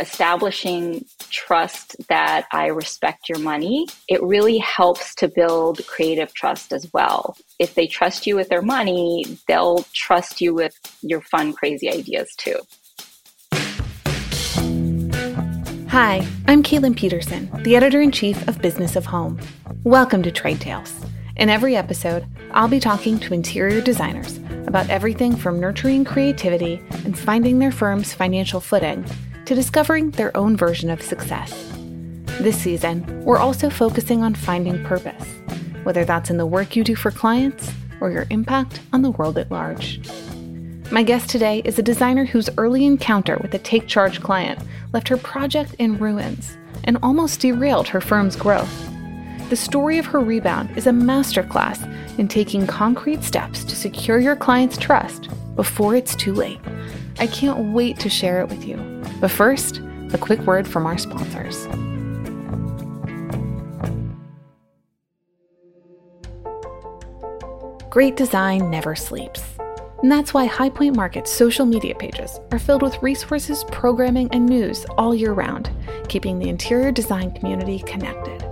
establishing trust that I respect your money, it really helps to build creative trust as well. If they trust you with their money, they'll trust you with your fun, crazy ideas too. Hi, I'm Kaitlin Petersen, the editor in chief of Business of Home. Welcome to Trade Tales. In every episode, I'll be talking to interior designers about everything from nurturing creativity and finding their firm's financial footing to discovering their own version of success. This season, we're also focusing on finding purpose, whether that's in the work you do for clients or your impact on the world at large. My guest today is a designer whose early encounter with a Take Charge client left her project in ruins and almost derailed her firm's growth. The story of her rebound is a masterclass in taking concrete steps to secure your client's trust before it's too late. I can't wait to share it with you. But first, a quick word from our sponsors. Great design never sleeps. And that's why High Point Market's social media pages are filled with resources, programming, and news all year round, keeping the interior design community connected.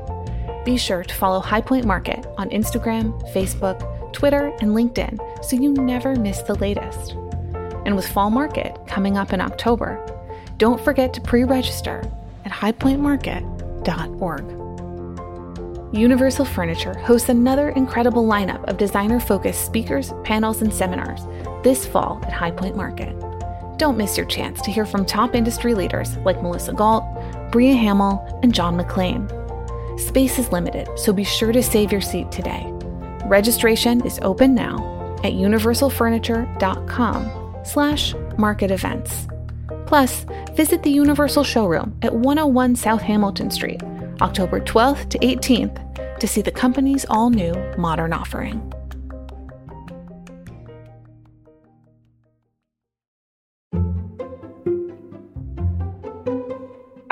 Be sure to follow High Point Market on Instagram, Facebook, Twitter, and LinkedIn so you never miss the latest. And with Fall Market coming up in October, don't forget to pre register at highpointmarket.org. Universal Furniture hosts another incredible lineup of designer focused speakers, panels, and seminars this fall at High Point Market. Don't miss your chance to hear from top industry leaders like Melissa Galt, Bria Hammel, and John McClain. Space is limited, so be sure to save your seat today. Registration is open now at universalfurniture.com slash market events. Plus, visit the Universal Showroom at 101 South Hamilton Street October 12th to 18th, to see the company's all new modern offering.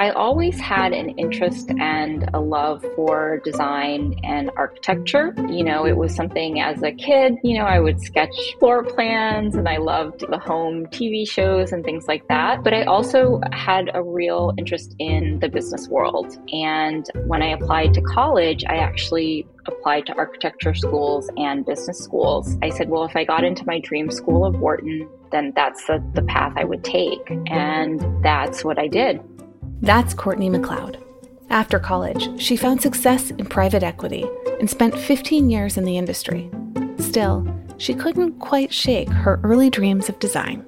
I always had an interest and a love for design and architecture. You know, it was something as a kid, you know, I would sketch floor plans and I loved the home TV shows and things like that. But I also had a real interest in the business world. And when I applied to college, I actually applied to architecture schools and business schools. I said, well, if I got into my dream school of Wharton, then that's the, the path I would take. And that's what I did. That's Courtney McLeod. After college, she found success in private equity and spent 15 years in the industry. Still, she couldn't quite shake her early dreams of design.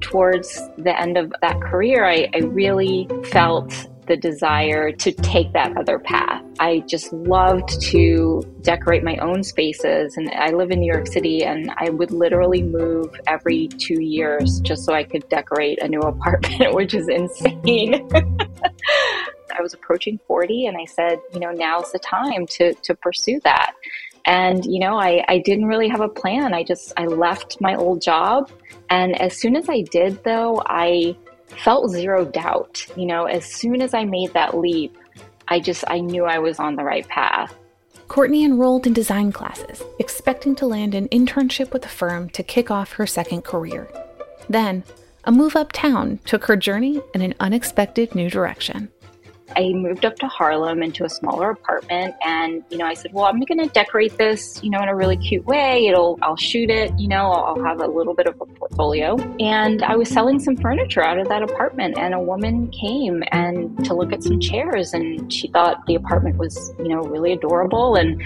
Towards the end of that career, I, I really felt the desire to take that other path. I just loved to decorate my own spaces. And I live in New York City, and I would literally move every two years just so I could decorate a new apartment, which is insane. Was approaching 40, and I said, you know, now's the time to, to pursue that. And, you know, I, I didn't really have a plan. I just, I left my old job. And as soon as I did, though, I felt zero doubt. You know, as soon as I made that leap, I just, I knew I was on the right path. Courtney enrolled in design classes, expecting to land an internship with a firm to kick off her second career. Then, a move uptown took her journey in an unexpected new direction. I moved up to Harlem into a smaller apartment and, you know, I said, well, I'm going to decorate this, you know, in a really cute way. It'll, I'll shoot it, you know, I'll have a little bit of a portfolio. And I was selling some furniture out of that apartment and a woman came and to look at some chairs and she thought the apartment was, you know, really adorable. And,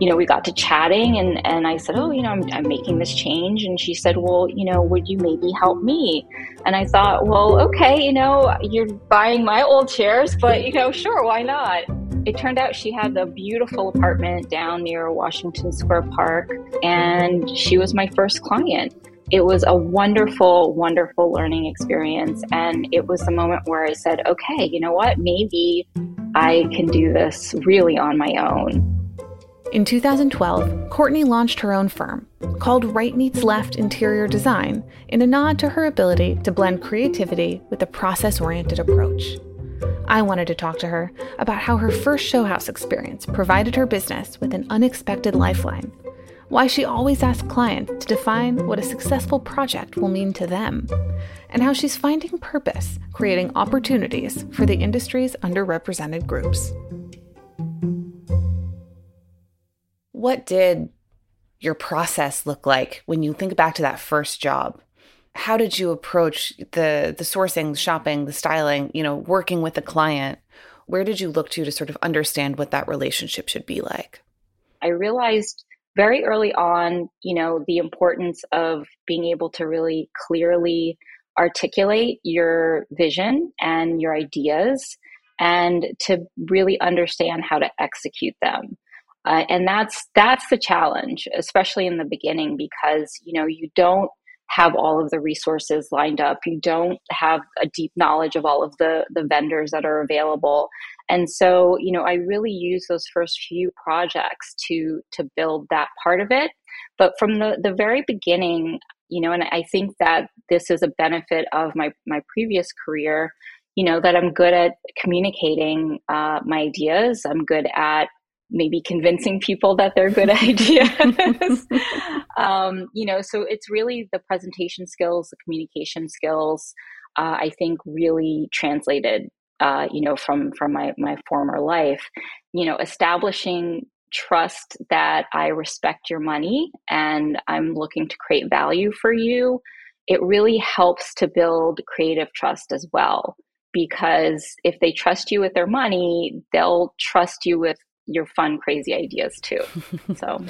you know, we got to chatting and, and I said, oh, you know, I'm, I'm making this change. And she said, well, you know, would you maybe help me? And I thought, well, okay, you know, you're buying my old chairs, but you know, sure, why not? It turned out she had a beautiful apartment down near Washington Square Park, and she was my first client. It was a wonderful, wonderful learning experience. And it was the moment where I said, okay, you know what? Maybe I can do this really on my own. In 2012, Courtney launched her own firm, called Right Meets Left Interior Design, in a nod to her ability to blend creativity with a process oriented approach. I wanted to talk to her about how her first show house experience provided her business with an unexpected lifeline, why she always asks clients to define what a successful project will mean to them, and how she's finding purpose creating opportunities for the industry's underrepresented groups. What did your process look like when you think back to that first job? How did you approach the the sourcing, the shopping, the styling, you know, working with the client? Where did you look to to sort of understand what that relationship should be like? I realized very early on, you know, the importance of being able to really clearly articulate your vision and your ideas and to really understand how to execute them. Uh, and that's that's the challenge, especially in the beginning, because you know you don't have all of the resources lined up. You don't have a deep knowledge of all of the the vendors that are available. And so, you know, I really use those first few projects to to build that part of it. But from the the very beginning, you know, and I think that this is a benefit of my my previous career. You know that I'm good at communicating uh, my ideas. I'm good at maybe convincing people that they're good ideas. um, you know, so it's really the presentation skills, the communication skills. Uh, I think really translated, uh, you know, from from my my former life. You know, establishing trust that I respect your money and I'm looking to create value for you. It really helps to build creative trust as well because if they trust you with their money, they'll trust you with your fun, crazy ideas too. So,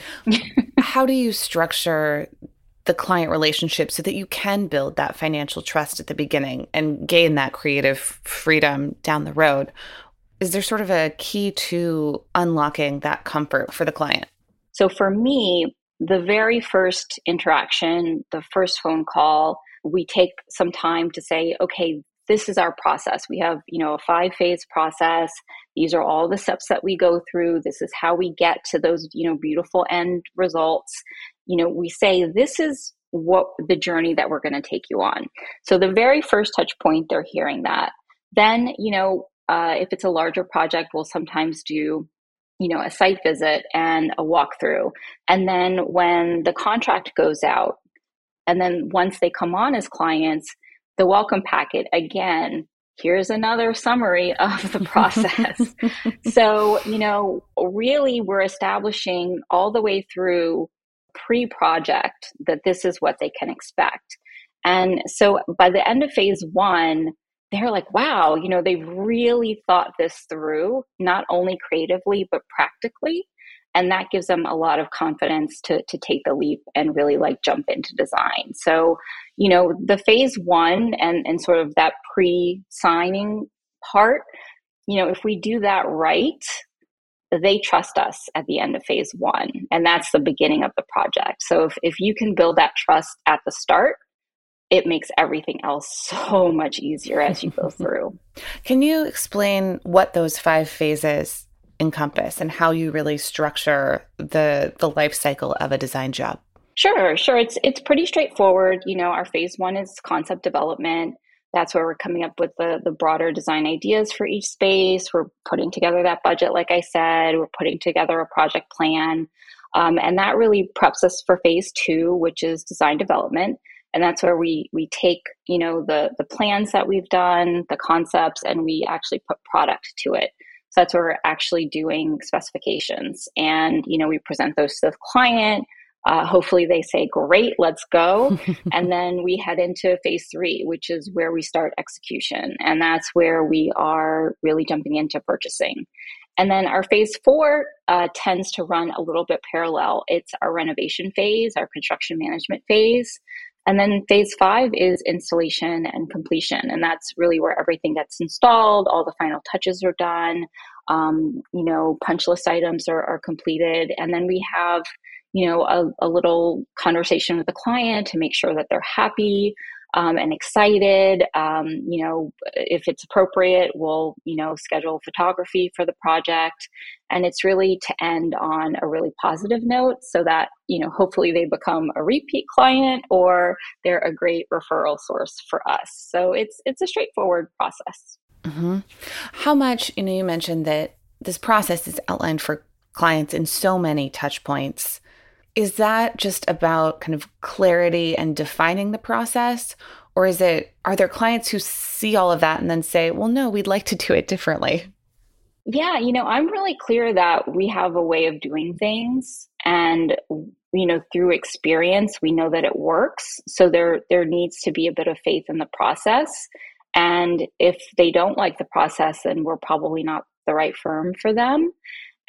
how do you structure the client relationship so that you can build that financial trust at the beginning and gain that creative freedom down the road? Is there sort of a key to unlocking that comfort for the client? So, for me, the very first interaction, the first phone call, we take some time to say, okay, this is our process. We have, you know, a five phase process. These are all the steps that we go through. This is how we get to those, you know, beautiful end results. You know, we say this is what the journey that we're going to take you on. So the very first touch point, they're hearing that. Then, you know, uh, if it's a larger project, we'll sometimes do you know a site visit and a walkthrough and then when the contract goes out and then once they come on as clients the welcome packet again. Here's another summary of the process. So you know really we're establishing all the way through pre-project that this is what they can expect. And so by the end of phase one they're like wow you know they've really thought this through not only creatively but practically and that gives them a lot of confidence to to take the leap and really like jump into design. So you know the phase one and and sort of that pre-signing part you know if we do that right they trust us at the end of phase one and that's the beginning of the project. So if, if you can build that trust at the start it makes everything else so much easier as you go through. Can you explain what those five phases encompass and how you really structure the the life cycle of a design job? Sure, sure. It's it's pretty straightforward. You know, our phase one is concept development. That's where we're coming up with the the broader design ideas for each space. We're putting together that budget, like I said. We're putting together a project plan, um, and that really preps us for phase two, which is design development. And that's where we we take you know the the plans that we've done, the concepts, and we actually put product to it. So that's where we're actually doing specifications. And, you know, we present those to the client. Uh, hopefully they say, great, let's go. and then we head into phase three, which is where we start execution. And that's where we are really jumping into purchasing. And then our phase four uh, tends to run a little bit parallel. It's our renovation phase, our construction management phase. And then phase five is installation and completion. And that's really where everything gets installed, all the final touches are done, um, you know, punch list items are, are completed. And then we have, you know, a, a little conversation with the client to make sure that they're happy um, and excited. Um, you know, if it's appropriate, we'll, you know, schedule photography for the project. And it's really to end on a really positive note so that, you know, hopefully they become a repeat client or they're a great referral source for us. So it's, it's a straightforward process. Mm-hmm. How much, you know, you mentioned that this process is outlined for clients in so many touch points Is that just about kind of clarity and defining the process? Or is it, are there clients who see all of that and then say, well, no, we'd like to do it differently? Yeah, you know, I'm really clear that we have a way of doing things and you know, through experience, we know that it works. So there there needs to be a bit of faith in the process. And if they don't like the process, then we're probably not the right firm for them.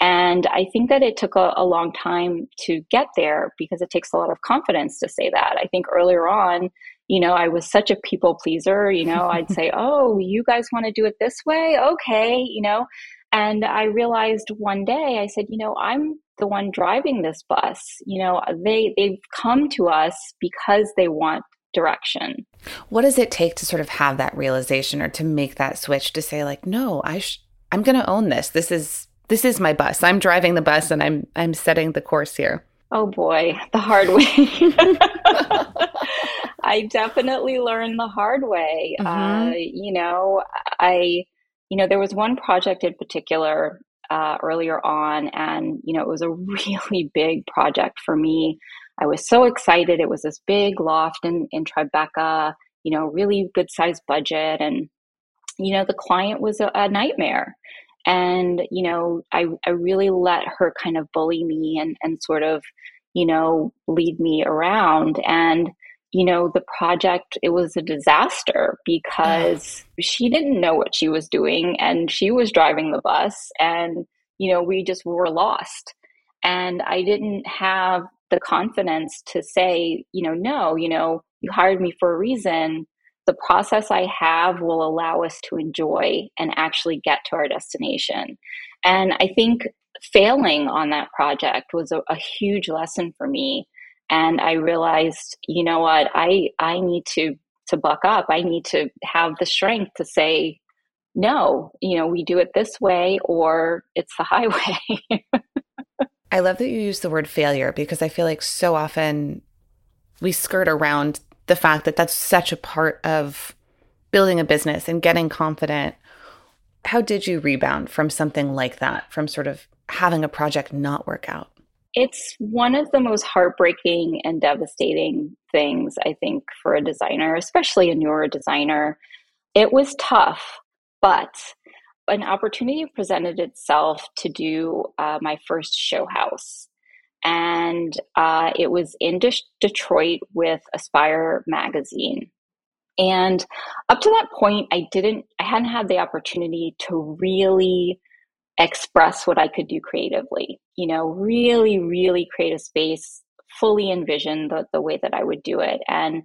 And I think that it took a, a, long time to get there because it takes a lot of confidence to say that. I think earlier on, you know, I was such a people pleaser. You know, I'd say, oh, you guys want to do it this way? Okay, you know. And I realized one day, I said, you know, I'm the one driving this bus. You know, they they've come to us because they want direction. What does it take to sort of have that realization or to make that switch to say like, no, I sh- I'm going to own this. This is this is my bus. I'm driving the bus and I'm I'm setting the course here. Oh boy, the hard way. I definitely learned the hard way. Mm-hmm. Uh, you know, I you know there was one project in particular uh, earlier on, and you know it was a really big project for me. I was so excited. It was this big loft in in Tribeca. You know, really good sized budget, and you know the client was a, a nightmare and you know I, I really let her kind of bully me and, and sort of you know lead me around. And you know the project it was a disaster mm. because she didn't know what she was doing and she was driving the bus and you know we just were lost. And i didn't have the confidence to say you know no you know you hired me for a reason the process I have will allow us to enjoy and actually get to our destination. And I think failing on that project was a, a huge lesson for me. And I realized, you know what, I, I need to to buck up. I need to have the strength to say, no, you know, we do it this way or it's the highway. I love that you use the word failure because I feel like so often we skirt around the fact that that's such a part of building a business and getting confident. How did you rebound from something like that, from sort of having a project not work out? It's one of the most heartbreaking and devastating things, I think, for a designer, especially a newer designer. It was tough, but an opportunity presented itself to do uh, my first show house and uh, it was in De- Detroit with Aspire magazine. And up to that point, I didn't, I hadn't had the opportunity to really express what I could do creatively. You know, really, really create a space, fully envision the the way that I would do it, and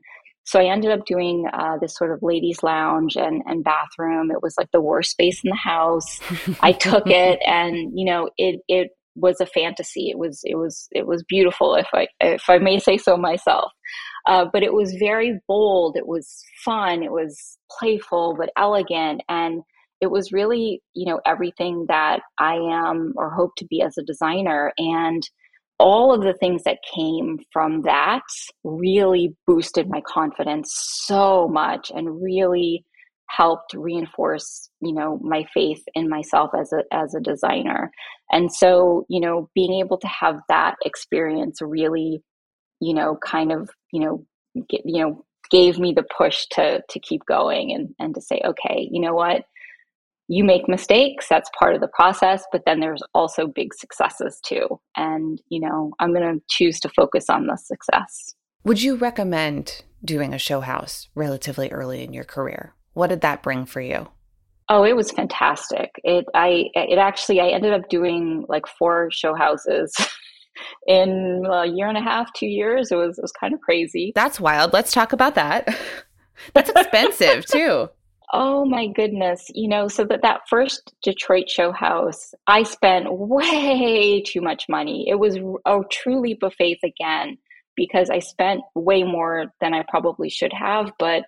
so I ended up doing uh, this sort of ladies' lounge and, and bathroom. It was like the worst space in the house. I took it, and you know, it it was a fantasy. It was it was it was beautiful, if I if I may say so myself. Uh, but it was very bold. It was fun. It was playful but elegant, and it was really you know everything that I am or hope to be as a designer. And all of the things that came from that really boosted my confidence so much, and really helped reinforce you know my faith in myself as a as a designer. And so you know being able to have that experience really you know kind of you know get, you know gave me the push to to keep going and and to say okay you know what? You make mistakes that's part of the process but then there's also big successes too. And you know i'm going to choose to focus on the success. Would you recommend doing a show house relatively early in your career what did that bring for you? Oh, it was fantastic. It I it actually I ended up doing like four show houses in a year and a half, two years. It was it was kind of crazy. That's wild. Let's talk about that. That's expensive too. Oh my goodness. You know, so that that first Detroit show house, I spent way too much money. It was a true leap of faith again because I spent way more than I probably should have, but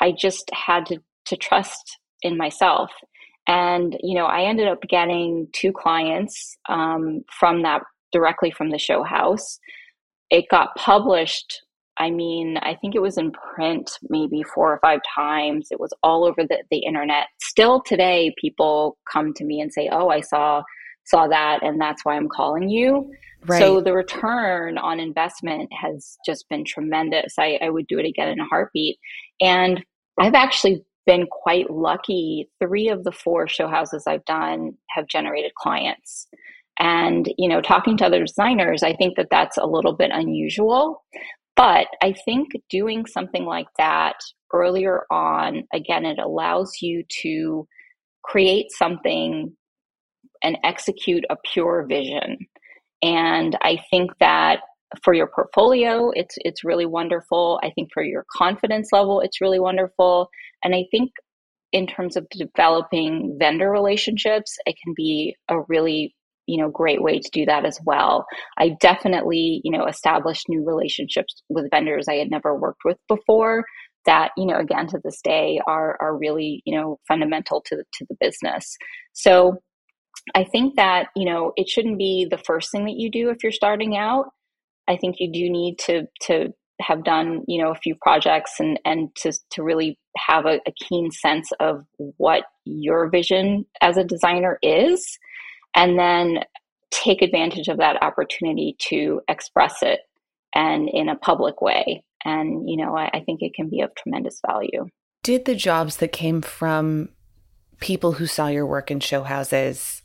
I just had to to trust in myself. And you know, I ended up getting two clients um, from that directly from the show house. It got published. I mean, I think it was in print maybe four or five times. It was all over the, the internet. Still today, people come to me and say, "Oh, I saw saw that and that's why I'm calling you. Right. So the return on investment has just been tremendous. I, I would do it again in a heartbeat. And I've actually been quite lucky. Three of the four show houses I've done have generated clients. And, you know, talking to other designers, I think that that's a little bit unusual. But I think doing something like that earlier on, again, it allows you to create something and execute a pure vision. And I think that for your portfolio, it's it's really wonderful. I think for your confidence level, it's really wonderful. And I think in terms of developing vendor relationships, it can be a really you know great way to do that as well i definitely you know established new relationships with vendors i had never worked with before that you know again to this day are are really you know fundamental to to the business so i think that you know it shouldn't be the first thing that you do if you're starting out I think you do need to to have done you know a few projects and and to to really have a, a keen sense of what your vision as a designer is, and then take advantage of that opportunity to express it and in a public way. And you know I, I think it can be of tremendous value. Did the jobs that came from people who saw your work in show houses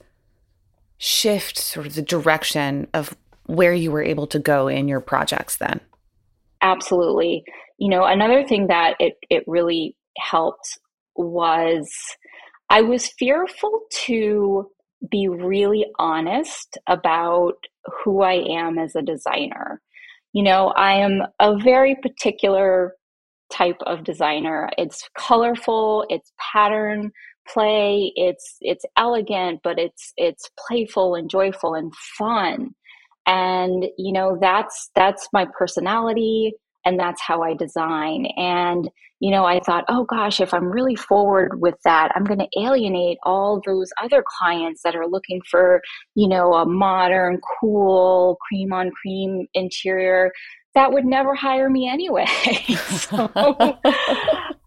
shift sort of the direction of where you were able to go in your projects then. Absolutely. You know, another thing that it, it really helped was I was fearful to be really honest about who I am as a designer. You know, I am a very particular type of designer. It's colorful, it's pattern play, it's it's elegant, but it's it's playful and joyful and fun and you know that's that's my personality and that's how I design. And, you know, I thought, oh gosh, if I'm really forward with that, I'm going to alienate all those other clients that are looking for, you know, a modern, cool, cream on cream interior that would never hire me anyway. so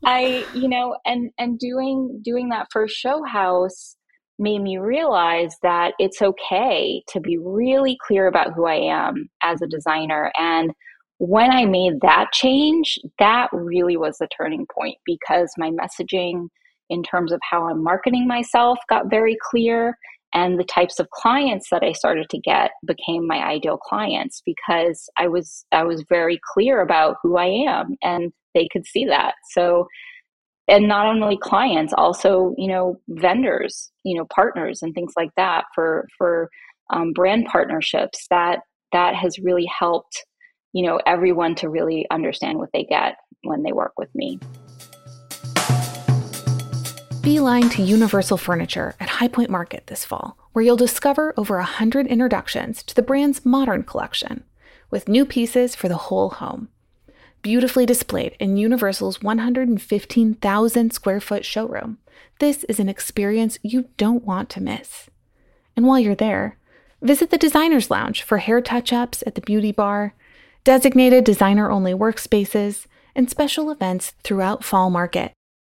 I, you know, and and doing doing that first show house made me realize that it's okay to be really clear about who I am as a designer. And when I made that change, that really was the turning point because my messaging in terms of how I'm marketing myself got very clear. And the types of clients that I started to get became my ideal clients because I was I was very clear about who I am and they could see that. So and not only clients also you know vendors you know partners and things like that for for um, brand partnerships that that has really helped you know everyone to really understand what they get when they work with me. Beeline to universal furniture at high point market this fall where you'll discover over a 100 introductions to the brand's modern collection with new pieces for the whole home beautifully displayed in Universal's 115,000 square foot showroom. This is an experience you don't want to miss. And while you're there, visit the Designer's Lounge for hair touch ups at the beauty bar, designated designer only workspaces, and special events throughout Fall Market.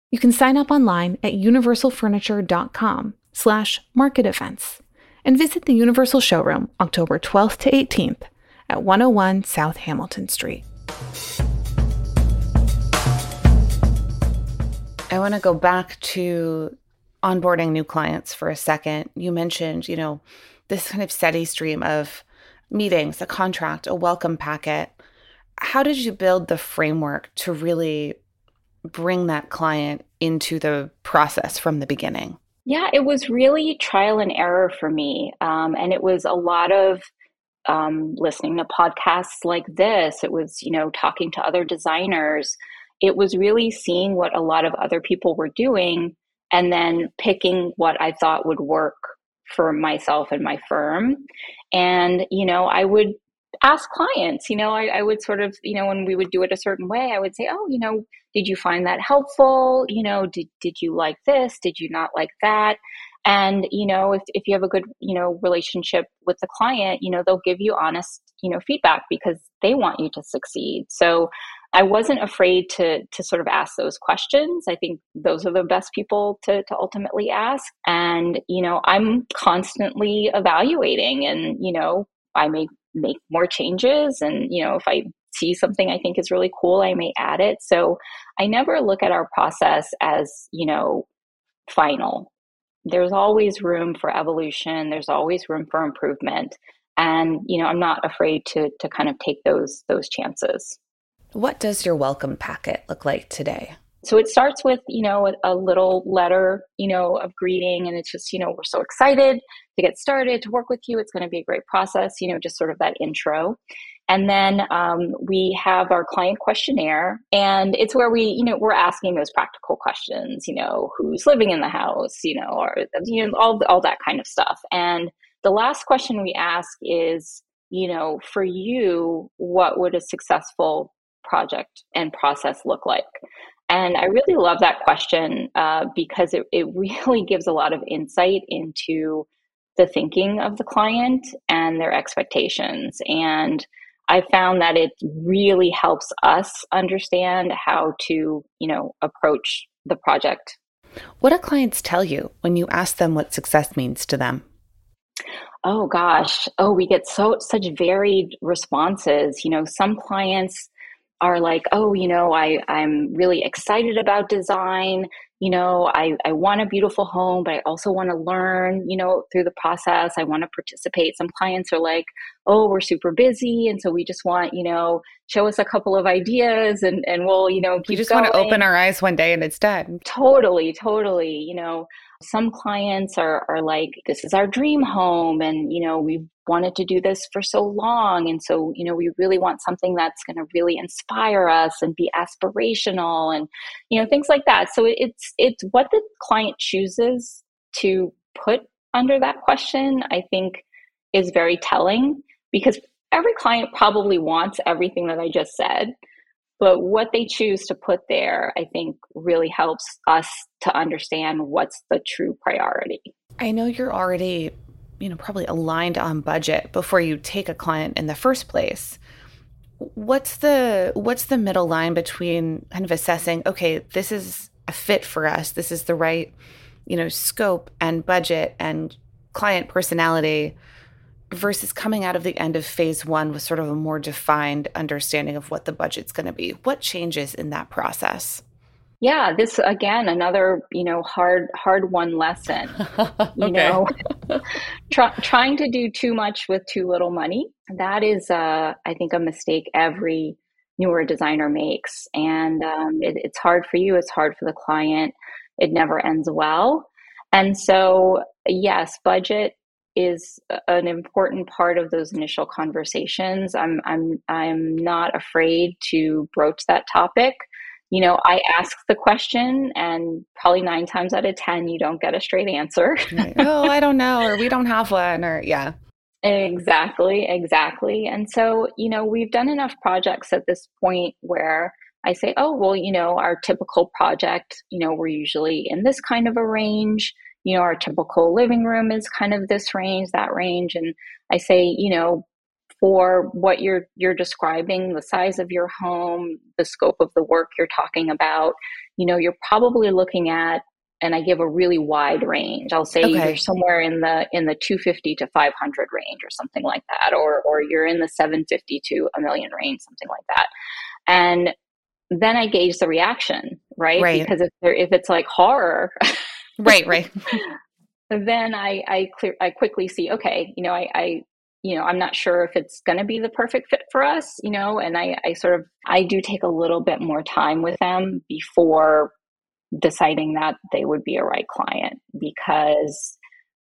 You can sign up online at universalfurniture.com slash market events and visit the Universal Showroom October 12th to 18th at 101 South Hamilton Street. I want to go back to onboarding new clients for a second. You mentioned, you know, this kind of steady stream of meetings, a contract, a welcome packet. How did you build the framework to really bring that client into the process from the beginning? Yeah, it was really trial and error for me. Um, and it was a lot of um, listening to podcasts like this. It was, you know, talking to other designers it was really seeing what a lot of other people were doing and then picking what I thought would work for myself and my firm. And, you know, I would ask clients, you know, I, I, would sort of, you know, when we would do it a certain way, I would say, oh, you know, did you find that helpful? You know, did, did you like this? Did you not like that? And, you know, if, if you have a good, you know, relationship with the client, you know, they'll give you honest, you know, feedback because they want you to succeed. So I wasn't afraid to to sort of ask those questions. I think those are the best people to to ultimately ask. And you know, I'm constantly evaluating, and you know, I may make more changes, and you know, if I see something I think is really cool, I may add it. So I never look at our process as you know final. There's always room for evolution. There's always room for improvement and you know i'm not afraid to to kind of take those those chances what does your welcome packet look like today? So it starts with you know a, little letter you know of greeting and it's just you know we're so excited to get started to work with you. It's going to be a great process you know just sort of that intro. And then um, we have our client questionnaire and it's where we you know we're asking those practical questions you know who's living in the house you know or you know all, all that kind of stuff. And the last question we ask is, you know, for you, what would a successful project and process look like? And I really love that question uh, because it, it really gives a lot of insight into the thinking of the client and their expectations. And I found that it really helps us understand how to, you know, approach the project. What do clients tell you when you ask them what success means to them? Oh gosh. Oh, we get so such varied responses. You know, some clients are like, oh, you know, I, I'm really excited about design. You know, I, I want a beautiful home, but I also want to learn, you know, through the process. I want to participate. Some clients are like, oh, we're super busy. And so we just want, you know, show us a couple of ideas and, and we'll, you know, we just going. want to open our eyes one day and it's done. Totally, totally. You know, some clients are, are like, this is our dream home. And, you know, we've wanted to do this for so long. And so, you know, we really want something that's going to really inspire us and be aspirational and, you know, things like that. So it's, it's what the client chooses to put under that question, I think is very telling because every client probably wants everything that I just said. But what they choose to put there, I think, really helps us to understand what's the true priority. I know you're already, you know, probably aligned on budget before you take a client in the first place. What's the what's the middle line between kind of assessing, okay, this is a fit for us, this is the right, you know, scope and budget and client personality versus coming out of the end of phase one with sort of a more defined understanding of what the budget's going to be. What changes in that process? Yeah this again another you know hard hard one lesson. You know try, trying to do too much with too little money that is uh, i think a mistake every newer designer makes. And um, it, it's hard for you it's hard for the client it never ends well. And so yes budget is an important part of those initial conversations. I'm I'm I'm not afraid to broach that topic. You know, I ask the question, and probably nine times out of ten, you don't get a straight answer. oh, I don't know, or we don't have one, or yeah. Exactly, exactly. And so, you know, we've done enough projects at this point where I say, oh, well, you know, our typical project, you know, we're usually in this kind of a range you know, our typical living room is kind of this range, that range. And I say, you know, for what you're you're describing, the size of your home, the scope of the work you're talking about, you know, you're probably looking at and I give a really wide range. I'll say okay. you're somewhere in the in the 250 to 500 range or something like that or or you're in the 750 to a million range something like that. And then I gauge the reaction, right? right. Because if there, if it's like horror, right right. Then i i clear i quickly see okay you know i i you know i'm not sure if it's going to be the perfect fit for us you know and i i sort of i do take a little bit more time with them before deciding that they would be a right client because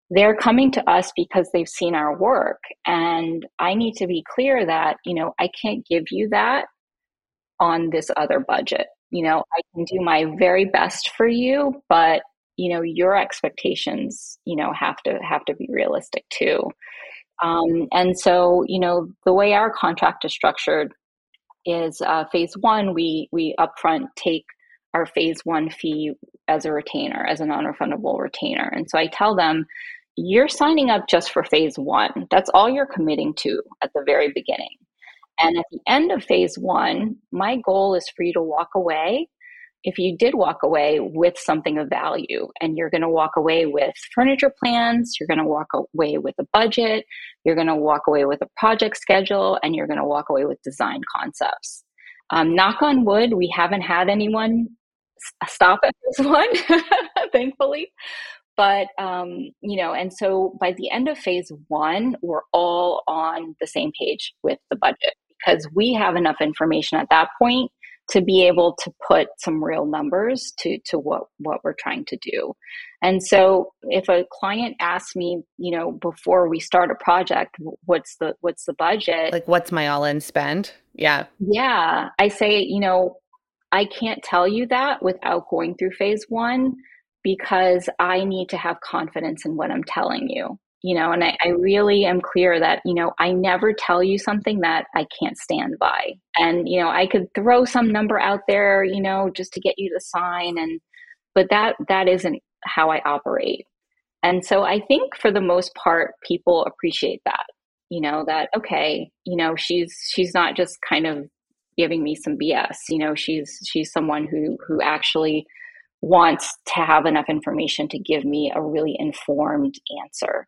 they're coming to us because they've seen our work. And i need to be clear that you know i can't give you that on this other budget. You know i can do my very best for you but you know your expectations you know have to have to be realistic too. Um, and so you know the way our contract is structured is uh, phase one we we upfront take our phase one fee as a retainer as a non-refundable retainer. And so i tell them you're signing up just for phase one. That's all you're committing to at the very beginning. And at the end of phase one, my goal is for you to walk away. If you did walk away with something of value, and you're going to walk away with furniture plans, you're going to walk away with a budget, you're going to walk away with a project schedule, and you're going to walk away with design concepts. Um, knock on wood, we haven't had anyone stop at this one, thankfully. But, um, you know, and so by the end of phase one, we're all on the same page with the budget because we have enough information at that point to be able to put some real numbers to to what what we're trying to do. And so if a client asks me you know before we start a project what's the what's the budget? Like what's my all in spend? Yeah. Yeah. I say you know i can't tell you that without going through phase 1 because i need to have confidence in what i'm telling you you know and I, I, really am clear that you know i never tell you something that i can't stand by. And you know i could throw some number out there you know just to get you to sign and but that that isn't how i operate. And so i think for the most part people appreciate that you know that okay you know she's she's not just kind of giving me some bs you know she's she's someone who who actually wants to have enough information to give me a really informed answer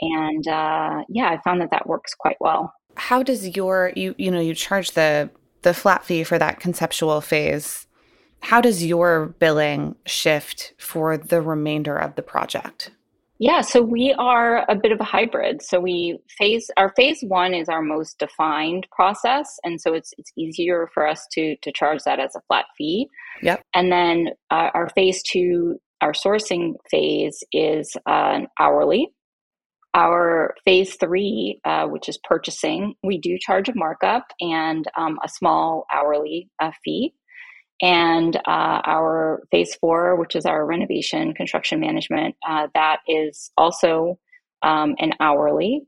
and uh, yeah i found that that works quite well how does your you you know you charge the the flat fee for that conceptual phase how does your billing shift for the remainder of the project yeah, so we are a bit of a hybrid. So we phase our phase one is our most defined process, and so it's it's easier for us to to charge that as a flat fee. Yep. And then uh, our phase two, our sourcing phase is uh, hourly, our phase three, uh, which is purchasing, we do charge a markup and um, a small hourly uh, fee. And uh, our phase four, which is our renovation construction management, uh, that is also um, an hourly.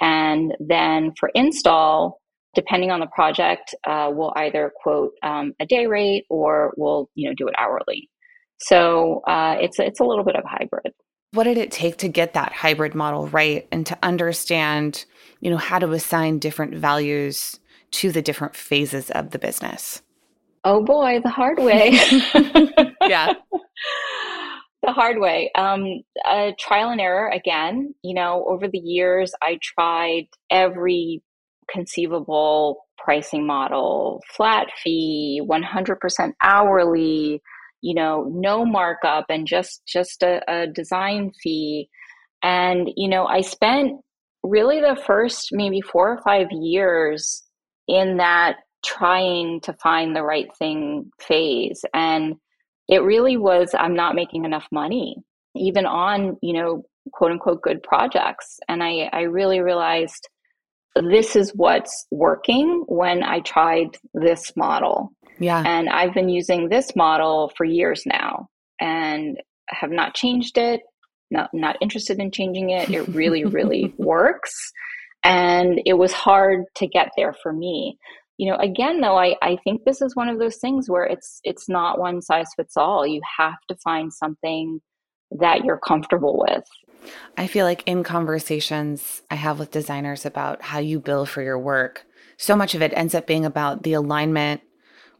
And then for install, depending on the project, uh, we'll either quote um, a day rate or we'll you know do it hourly. So uh, it's it's a little bit of a hybrid what did it take to get that hybrid model right and to understand you know how to assign different values to the different phases of the business? Oh boy the hard way. Yeah. The hard way. Um, uh, trial and error again. You know over the years i tried every conceivable pricing model flat fee 100% hourly you know no markup and just just a, a design fee. And you know i spent really the first maybe four or five years in that trying to find the right thing phase. And it really was i'm not making enough money even on you know quote unquote good projects. And i i really realized this is what's working when i tried this model yeah. And I've been using this model for years now and have not changed it, not not interested in changing it. It really, really works. And it was hard to get there for me. You know, again though, I, I think this is one of those things where it's it's not one size fits all. You have to find something that you're comfortable with. I feel like in conversations I have with designers about how you bill for your work, so much of it ends up being about the alignment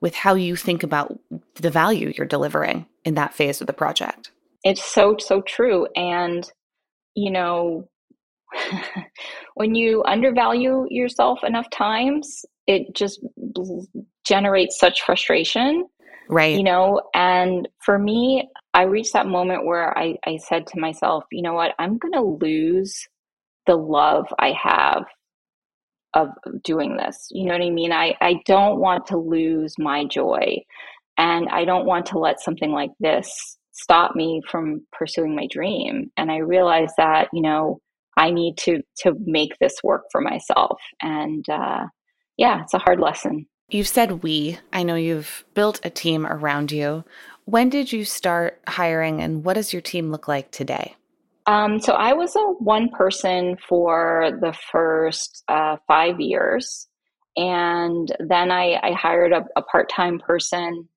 with how you think about the value you're delivering in that phase of the project. It's so, so true. And, you know, when you undervalue yourself enough times, it just generates such frustration. Right. You know, and for me, I reached that moment where I, I said to myself, you know what, I'm going to lose the love I have of doing this. You know what I mean? I, I don't want to lose my joy. And I don't want to let something like this stop me from pursuing my dream. And I realized that, you know, I need to to make this work for myself. And uh, yeah, it's a hard lesson. You've said we. I know you've built a team around you. When did you start hiring and what does your team look like today? Um, so I was a one person for the first uh, five years. And then I, I hired a, a part time person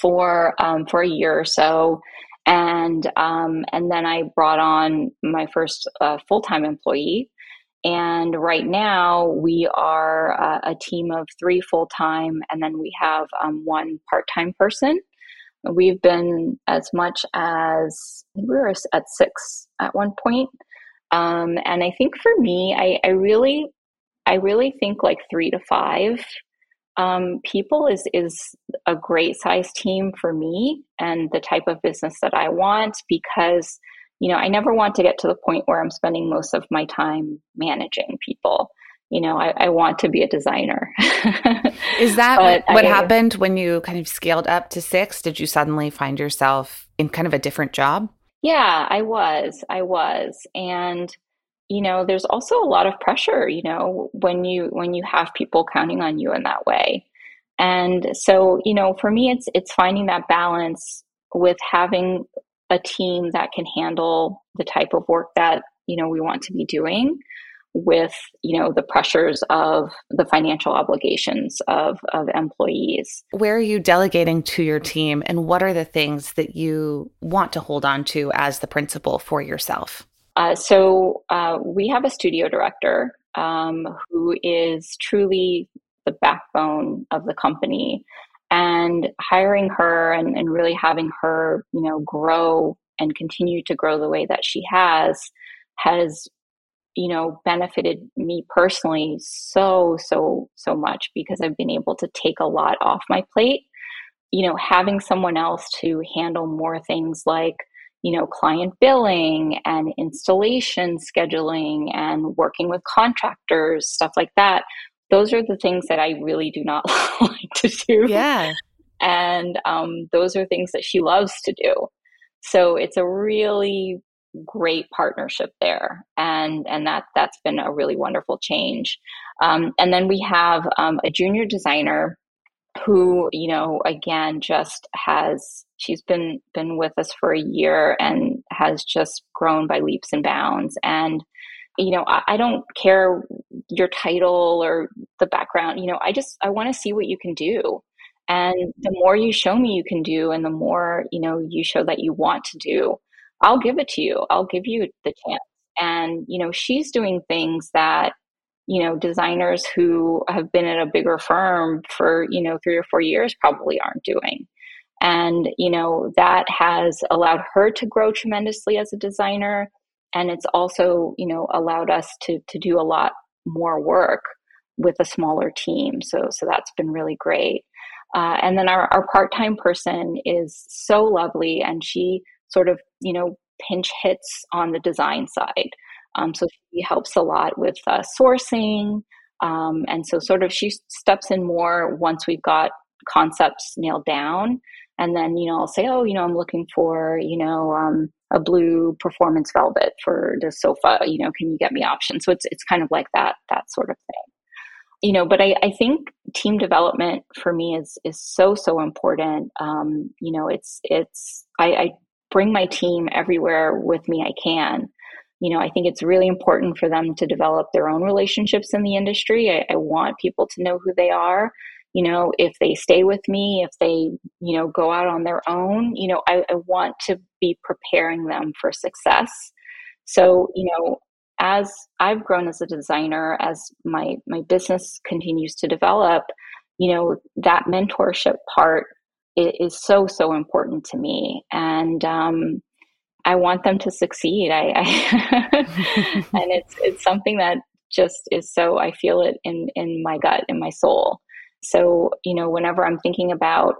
for um, for a year or so. And um, and then I brought on my first uh, full time employee. And right now, we are uh, a team of three full time, and then we have um, one part time person. We've been as much as we were at six at one point. Um, and I think for me, I, I really, I really think like three to five um, people is is a great size team for me and the type of business that I want because you know I never want to get to the point where I'm spending most of my time managing people. You know, I, I want to be a designer. is that what I, happened when you kind of scaled up to six? Did you suddenly find yourself in kind of a different job? Yeah, I was. I was. And you know there's also a lot of pressure you know when you when you have people counting on you in that way and so you know for me it's it's finding that balance with having a team that can handle the type of work that you know we want to be doing with you know the pressures of the financial obligations of of employees. Where are you delegating to your team and what are the things that you want to hold on to as the principal for yourself? Uh, so uh, we have a studio director um, who is truly the backbone of the company, and hiring her and, and really having her, you know, grow and continue to grow the way that she has has you know benefited me personally so so so much because i've been able to take a lot off my plate you know having someone else to handle more things like you know, client billing and installation scheduling and working with contractors, stuff like that. Those are the things that I really do not like to do. Yeah. And um, those are things that she loves to do. So it's a really great partnership there, and and that that's been a really wonderful change. Um, and then we have um, a junior designer who you know again just has she's been been with us for a year and has just grown by leaps and bounds and you know I, I don't care your title or the background you know i just i want to see what you can do and the more you show me you can do and the more you know you show that you want to do i'll give it to you. I'll give you the chance. And you know she's doing things that you know designers who have been at a bigger firm for you know three or four years probably aren't doing. And you know that has allowed her to grow tremendously as a designer and it's also you know allowed us to to do a lot more work with a smaller team. So so that's been really great. Uh, and then our, our part-time person is so lovely and she sort of you know pinch hits on the design side um, so she helps a lot with uh, sourcing. Um, and so, sort of, she steps in more once we've got concepts nailed down. And then, you know, I'll say, oh, you know, I'm looking for, you know, um, a blue performance velvet for the sofa. You know, can you get me options? So it's it's kind of like that that sort of thing. You know, but I, I think team development for me is is so so important. Um, you know, it's it's I, I bring my team everywhere with me I can you know, I think it's really important for them to develop their own relationships in the industry. I, I, want people to know who they are. You know, if they stay with me, if they, you know, go out on their own, you know, I, I want to be preparing them for success. So, you know, as I've grown as a designer, as my my business continues to develop, you know, that mentorship part is so so important to me. And um, I want them to succeed. I, I and it's it's something that just is so I feel it in in my gut in my soul. So you know, whenever I'm thinking about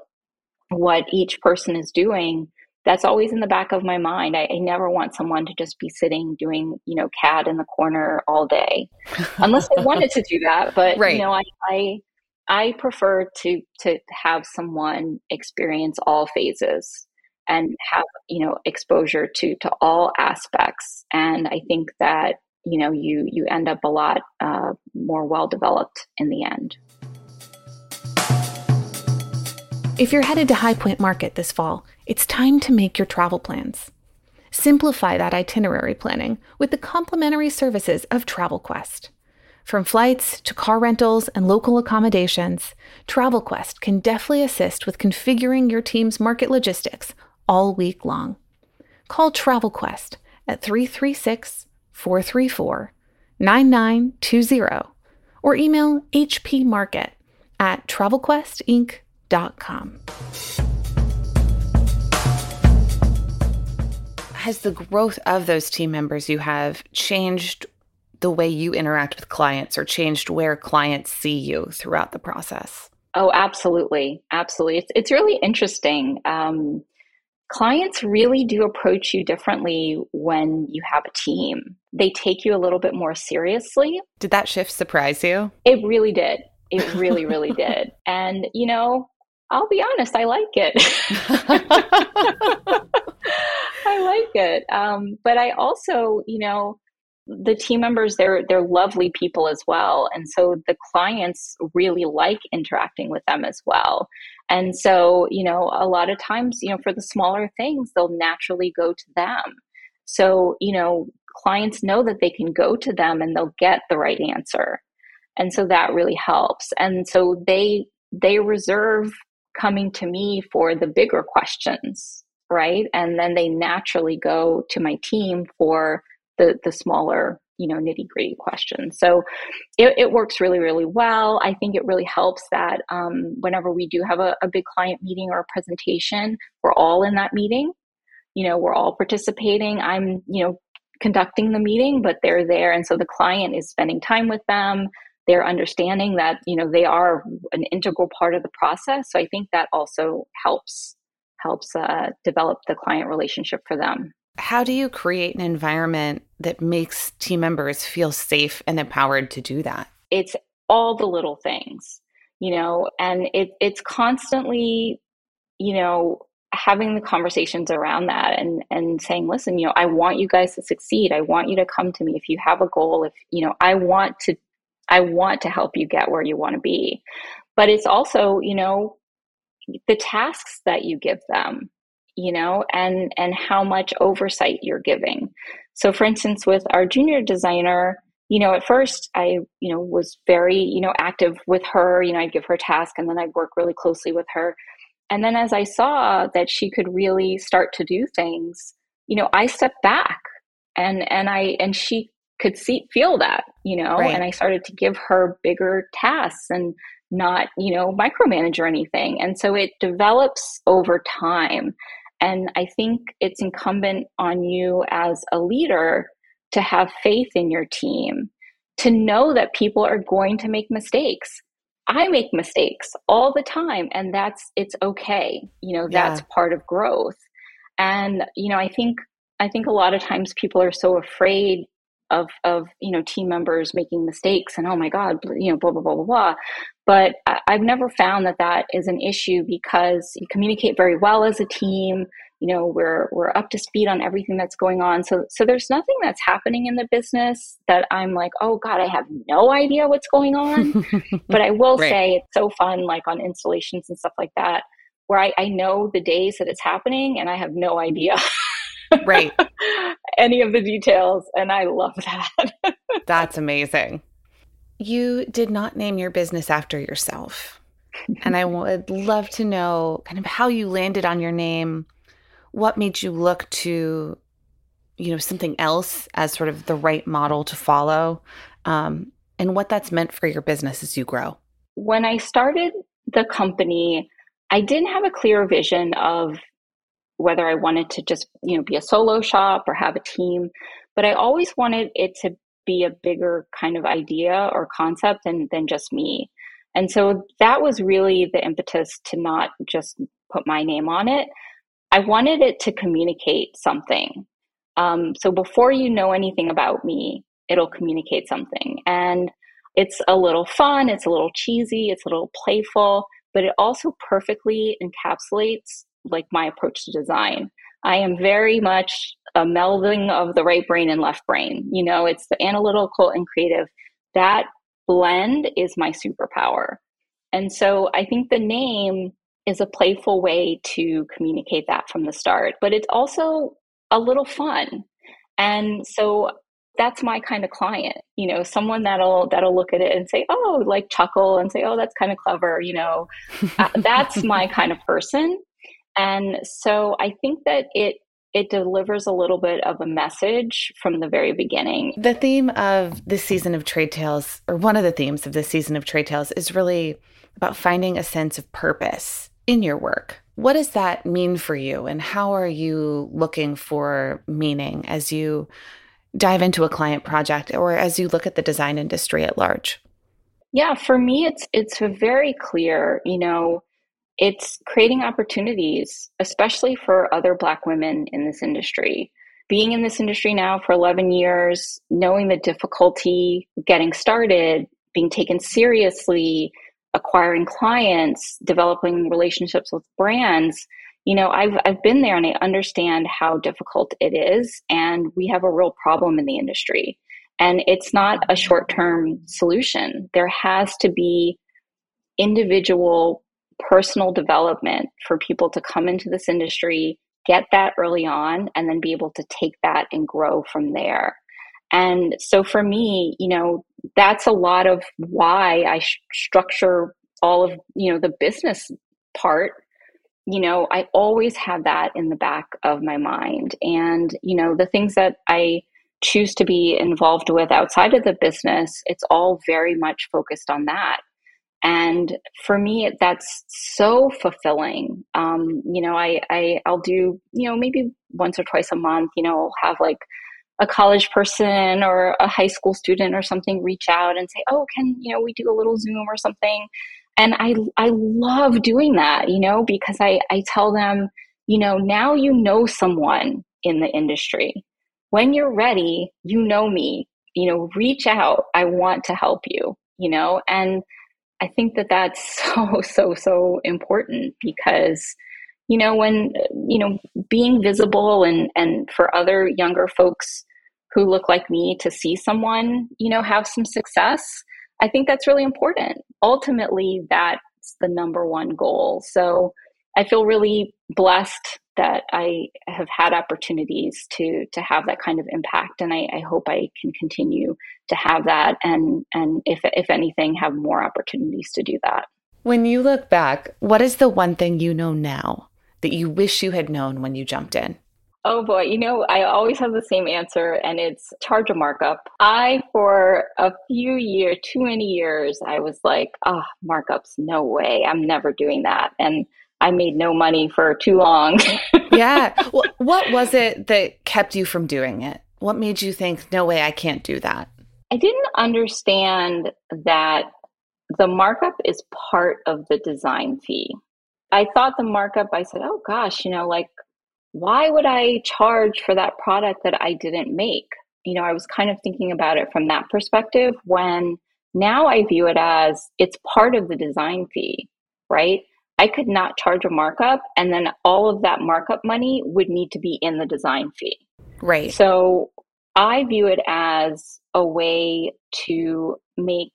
what each person is doing, that's always in the back of my mind. I, I, never want someone to just be sitting doing, you know, CAD in the corner all day, unless they wanted to do that. But right. you know, I, I I prefer to to have someone experience all phases and have you know exposure to to all aspects. And i think that you know you you end up a lot uh, more well developed in the end. If you're headed to high point market this fall it's time to make your travel plans. Simplify that itinerary planning with the complimentary services of TravelQuest from flights to car rentals and local accommodations, TravelQuest can deftly assist with configuring your team's market logistics all week long. Call TravelQuest at 336 434 9920 or email hpmarket at travelquestinc.com. Has the growth of those team members you have changed the way you interact with clients or changed where clients see you throughout the process? Oh, absolutely. Absolutely. It's, it's really interesting. Um, clients really do approach you differently when you have a team. They take you a little bit more seriously. Did that shift surprise you? It really did. It really, really did. And, you know, I'll be honest, I like it. I like it. Um, but I also, you know, the team members they're they're lovely people as well. And so the clients really like interacting with them as well. And so you know a lot of times you know for the smaller things they'll naturally go to them. So you know clients know that they can go to them and they'll get the right answer. And so that really helps. And so they they reserve coming to me for the bigger questions right? And then they naturally go to my team for the the smaller you know nitty gritty questions. So it, it, works really really well. I think it really helps that um, whenever we do have a, a big client meeting or a presentation we're all in that meeting. You know we're all participating. I'm you know conducting the meeting but they're there. And so the client is spending time with them. They're understanding that you know they are an integral part of the process. So i think that also helps helps uh, develop the client relationship for them how do you create an environment that makes team members feel safe and empowered to do that? It's all the little things, you know, and it, it's constantly, you know, having the conversations around that and and saying listen you know i want you guys to succeed. I want you to come to me if you have a goal if you know i want to i want to help you get where you want to be. But it's also you know the tasks that you give them you know and and how much oversight you're giving. So for instance with our junior designer you know at first i you know was very you know active with her you know i'd give her a task and then i'd work really closely with her. And then as i saw that she could really start to do things you know i stepped back and and i and she could see feel that you know right. and i started to give her bigger tasks and not you know micromanage or anything. And so it develops over time and I think it's incumbent on you as a leader to have faith in your team, to know that people are going to make mistakes. I make mistakes all the time, and that's it's okay. You know, that's yeah. part of growth. And, you know, I think I think a lot of times people are so afraid of of you know team members making mistakes and oh my god you know blah blah blah blah blah but i've never found that that is an issue because you communicate very well as a team you know we're we're up to speed on everything that's going on. So so there's nothing that's happening in the business that i'm like oh god i have no idea what's going on. But i will right. say it's so fun like on installations and stuff like that where I, I know the days that it's happening and i have no idea right. any of the details and i love that. That's amazing you did not name your business after yourself. And i would love to know kind of how you landed on your name. What made you look to you know something else as sort of the right model to follow um, and what that's meant for your business as you grow? When i started the company i didn't have a clear vision of whether I wanted to just, you know, be a solo shop or have a team, but I always wanted it to be a bigger kind of idea or concept than than just me. And so that was really the impetus to not just put my name on it. I wanted it to communicate something. Um, so before you know anything about me, it'll communicate something. And it's a little fun, it's a little cheesy, it's a little playful, but it also perfectly encapsulates like my approach to design. I am very much a melding of the right brain and left brain. You know, it's the analytical and creative. That blend is my superpower. And so I think the name is a playful way to communicate that from the start, but it's also a little fun. And so that's my kind of client, you know, someone that'll that'll look at it and say, "Oh, like chuckle and say, "Oh, that's kind of clever," you know. uh, that's my kind of person. And so I think that it it delivers a little bit of a message from the very beginning. The theme of this season of Trade Tales, or one of the themes of this season of Trade Tales, is really about finding a sense of purpose in your work. What does that mean for you, and how are you looking for meaning as you dive into a client project or as you look at the design industry at large? Yeah, for me, it's it's very clear. You know, it's creating opportunities, especially for other Black women in this industry. Being in this industry now for 11 years, knowing the difficulty getting started, being taken seriously, acquiring clients, developing relationships with brands, you know, I've, I've been there and I understand how difficult it is. And we have a real problem in the industry. And it's not a short term solution. There has to be individual personal development for people to come into this industry, get that early on, and then be able to take that and grow from there. And so for me, you know, that's a lot of why I sh- structure all of, you know, the business part. You know, I always have that in the back of my mind. And, you know, the things that I choose to be involved with outside of the business, it's all very much focused on that. And for me, that's so fulfilling. Um, you know, I, I I'll do you know maybe once or twice a month. You know, I'll have like a college person or a high school student or something reach out and say, "Oh, can you know we do a little Zoom or something?" And I I love doing that. You know, because I I tell them, you know, now you know someone in the industry. When you're ready, you know me. You know, reach out. I want to help you. You know, and I think that that's so, so, so important because, you know, when, you know, being visible and, and for other younger folks who look like me to see someone, you know, have some success, I think that's really important. Ultimately, that's the number one goal. So I feel really blessed that I have had opportunities to to have that kind of impact, and I, I, hope I can continue to have that, and and if if anything, have more opportunities to do that. When you look back, what is the one thing you know now that you wish you had known when you jumped in? Oh boy, you know, I always have the same answer, and it's charge a markup. I, for a few years, too many years, I was like, oh, markups, no way, I'm never doing that. And I made no money for too long. yeah. Well, what was it that kept you from doing it? What made you think, no way, I can't do that? I didn't understand that the markup is part of the design fee. I thought the markup, I said, oh gosh, you know, like, why would I charge for that product that I didn't make? You know, I was kind of thinking about it from that perspective when now I view it as it's part of the design fee, right? I could not charge a markup, and then all of that markup money would need to be in the design fee. Right. So I view it as a way to make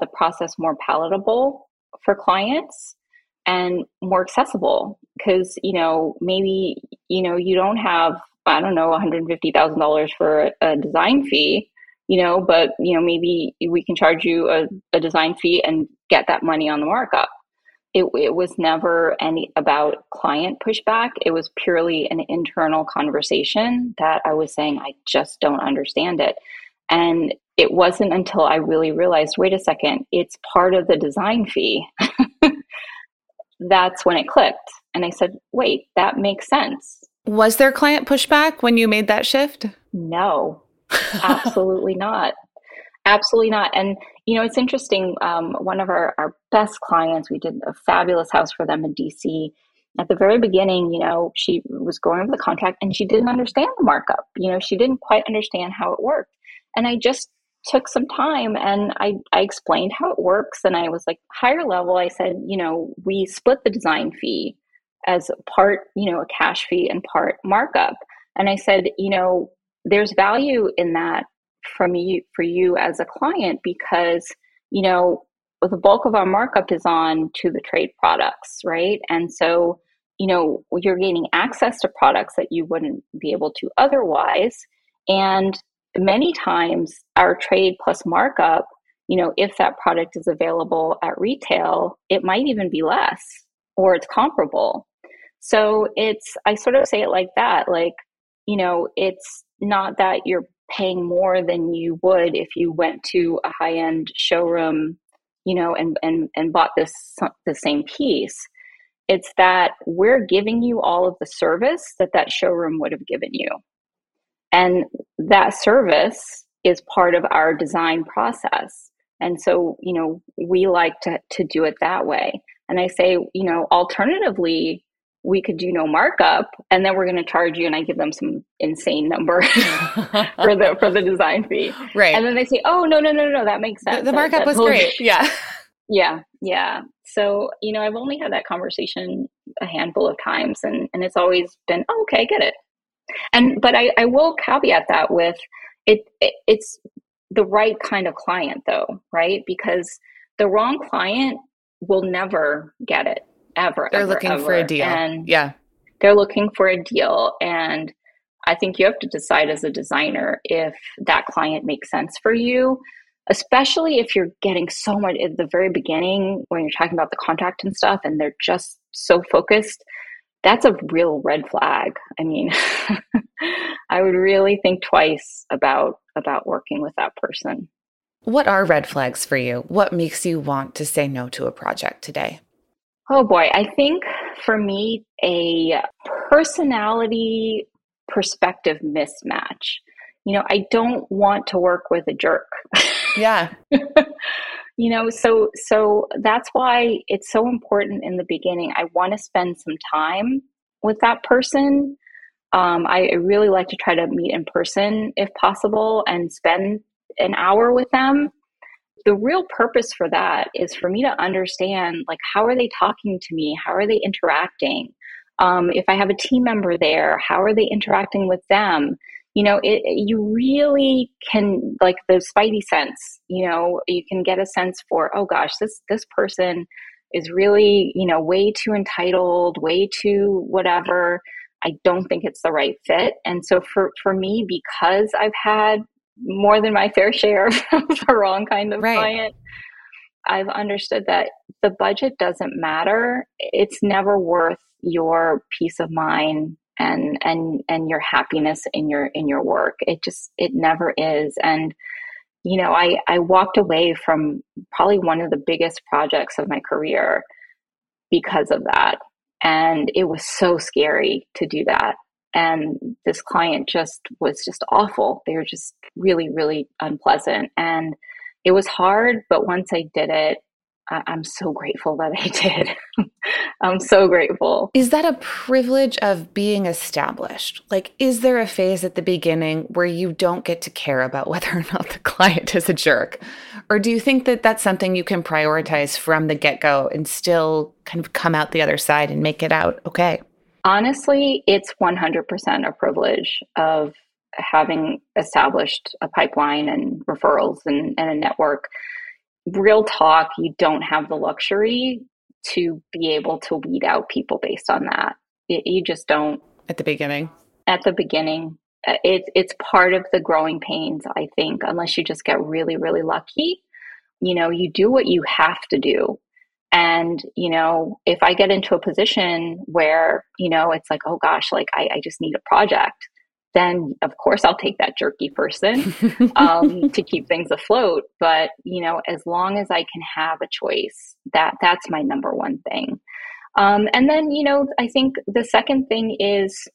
the process more palatable for clients and more accessible because you know maybe you know you don't have i don't know $150000 for a design fee you know but you know maybe we can charge you a, a design fee and get that money on the markup it, it was never any about client pushback. It was purely an internal conversation that I was saying, I just don't understand it. And it wasn't until I really realized, wait a second, it's part of the design fee. That's when it clicked. And I said, wait, that makes sense. Was there client pushback when you made that shift? No, absolutely not. Absolutely not. And, you know, it's interesting. Um, one of our, our best clients, we did a fabulous house for them in DC. At the very beginning, you know, she was going over the contract and she didn't understand the markup. You know, she didn't quite understand how it worked. And I just took some time and I, I explained how it works. And I was like, higher level, I said, you know, we split the design fee as part, you know, a cash fee and part markup. And I said, you know, there's value in that from you for you as a client because you know the bulk of our markup is on to the trade products right and so you know you're gaining access to products that you wouldn't be able to otherwise and many times our trade plus markup you know if that product is available at retail it might even be less or it's comparable So it's, I sort of say it like that. Like, you know, it's not that you're paying more than you would if you went to a high end showroom, you know, and, and, and bought this, the same piece. It's that we're giving you all of the service that that showroom would have given you. And that service is part of our design process. And so, you know, we like to, to do it that way. And I say, you know, alternatively, we could do no markup and then we're going to charge you and i give them some insane number for the for the design fee. Right. And then they say oh no no no no that makes sense. the, the markup that, was great. Yeah. Yeah yeah. So you know i've only had that conversation a handful of times and and it's always been oh, okay get it. And but i i will caveat that with it, it it's the right kind of client though right? Because the wrong client will never get it ever. They're ever, looking ever. for a deal. And yeah. They're looking for a deal. And I think you have to decide as a designer if that client makes sense for you, especially if you're getting so much at the very beginning when you're talking about the contract and stuff and they're just so focused. That's a real red flag. I mean, I would really think twice about about working with that person. What are red flags for you? What makes you want to say no to a project today? Oh boy, I think for me, a personality perspective mismatch. You know, I don't want to work with a jerk. Yeah. you know, so so that's why it's so important in the beginning. I want to spend some time with that person. Um, I really like to try to meet in person if possible and spend an hour with them the real purpose for that is for me to understand like how are they talking to me? How are they interacting? Um, if i have a team member there how are they interacting with them? You know it, you really can like the spidey sense you know you can get a sense for oh gosh this this person is really you know way too entitled way too whatever. I don't think it's the right fit. And so for for me because i've had more than my fair share of the wrong kind of right. client. I've understood that the budget doesn't matter. It's never worth your peace of mind and and and your happiness in your in your work. It just it never is. And you know, I I walked away from probably one of the biggest projects of my career because of that. And it was so scary to do that and this client just was just awful. They were just really really unpleasant. And it was hard but once i did it I- i'm so grateful that i did. I'm so grateful. Is that a privilege of being established? Like is there a phase at the beginning where you don't get to care about whether or not the client is a jerk? Or do you think that that's something you can prioritize from the get-go and still kind of come out the other side and make it out okay Honestly, it's 100% a privilege of having established a pipeline and referrals and, and a network. Real talk, you don't have the luxury to be able to weed out people based on that. It, you just don't. At the beginning? At the beginning. Uh, it, it's part of the growing pains, I think, unless you just get really, really lucky. You know, you do what you have to do and, you know, if I get into a position where, you know, it's like, oh gosh, like I, I just need a project, then of course I'll take that jerky person um, to keep things afloat. But, you know, as long as I can have a choice, that that's my number one thing. Um, and then, you know, I think the second thing is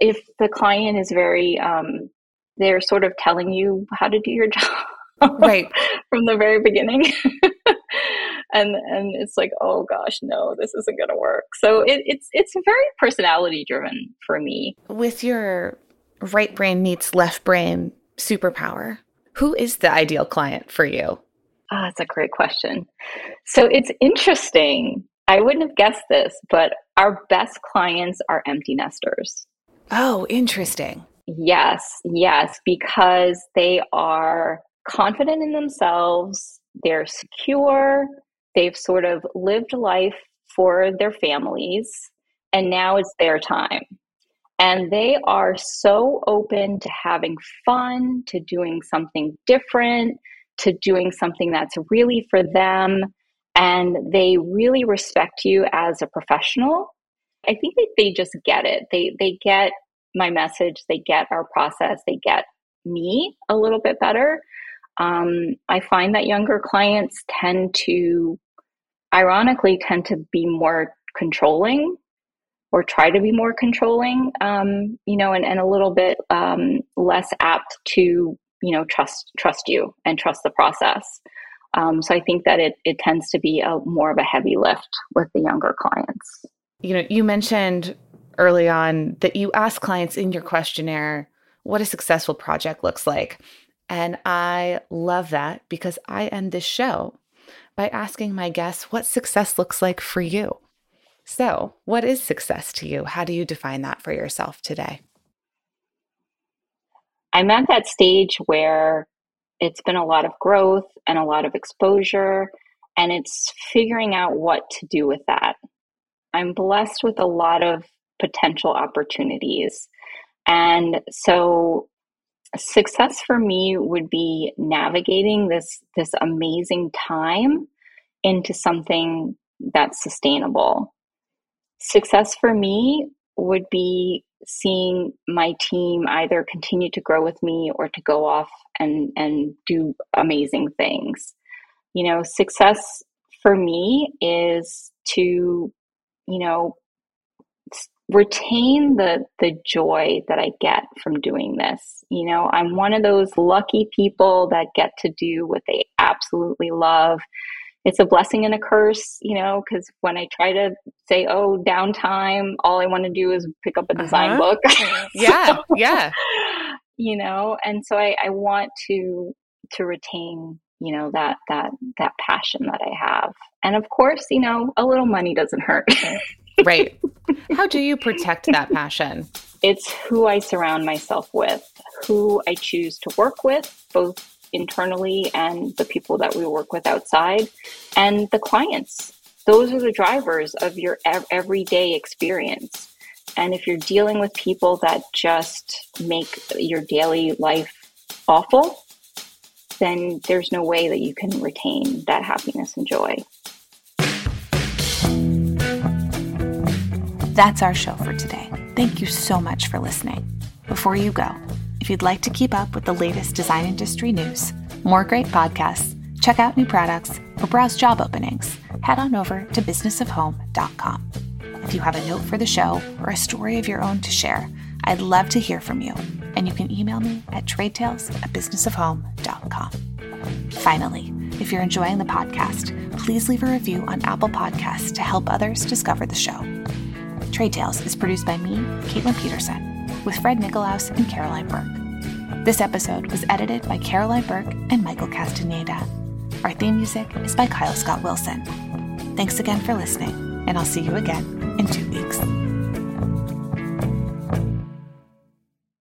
if the client is very, um, they're sort of telling you how to do your job right from the very beginning and and it's like oh gosh no this isn't going to work. So it, it's it's very personality driven for me. With your right brain meets left brain superpower who is the ideal client for you? Ah oh, that's a great question. So it's interesting. I wouldn't have guessed this but our best clients are empty nesters. Oh interesting. Yes yes because they are confident in themselves they're secure they've sort of lived life for their families and now it's their time. And they are so open to having fun, to doing something different, to doing something that's really for them. And they really respect you as a professional. I think that they just get it. They they get my message. They get our process. They get me a little bit better. Um, I find that younger clients tend to, ironically, tend to be more controlling or try to be more controlling, um, you know, and, and a little bit um, less apt to, you know, trust trust you and trust the process. Um, so I think that it it tends to be a more of a heavy lift with the younger clients. You know, you mentioned early on that you ask clients in your questionnaire what a successful project looks like. And I love that because I end this show by asking my guests what success looks like for you. So, what is success to you? How do you define that for yourself today? I'm at that stage where it's been a lot of growth and a lot of exposure, and it's figuring out what to do with that. I'm blessed with a lot of potential opportunities. And so success for me would be navigating this this amazing time into something that's sustainable. Success for me would be seeing my team either continue to grow with me or to go off and and do amazing things. You know success for me is to you know retain the the joy that I get from doing this. You know, I'm one of those lucky people that get to do what they absolutely love. It's a blessing and a curse, you know, because when I try to say, "Oh, downtime," all I want to do is pick up a design uh-huh. book. yeah, so, yeah. You know, and so I, I want to to retain you know that that that passion that i have and of course you know a little money doesn't hurt right. How do you protect that passion? It's who I surround myself with, who I choose to work with, both internally and the people that we work with outside, and the clients. Those are the drivers of your everyday experience. And if you're dealing with people that just make your daily life awful, then there's no way that you can retain that happiness and joy. That's our show for today. Thank you so much for listening. Before you go, if you'd like to keep up with the latest design industry news, more great podcasts, check out new products, or browse job openings, head on over to businessofhome.com. If you have a note for the show or a story of your own to share, I'd love to hear from you, and you can email me at tradetales at businessofhome.com. Finally, if you're enjoying the podcast, please leave a review on Apple Podcasts to help others discover the show. Trade Tales is produced by me, Kaitlin Petersen, with Fred Nicolaus and Caroline Burke. This episode was edited by Caroline Burke and Michael Castaneda. Our theme music is by Kyle Scott Wilson. Thanks again for listening, and I'll see you again in two weeks.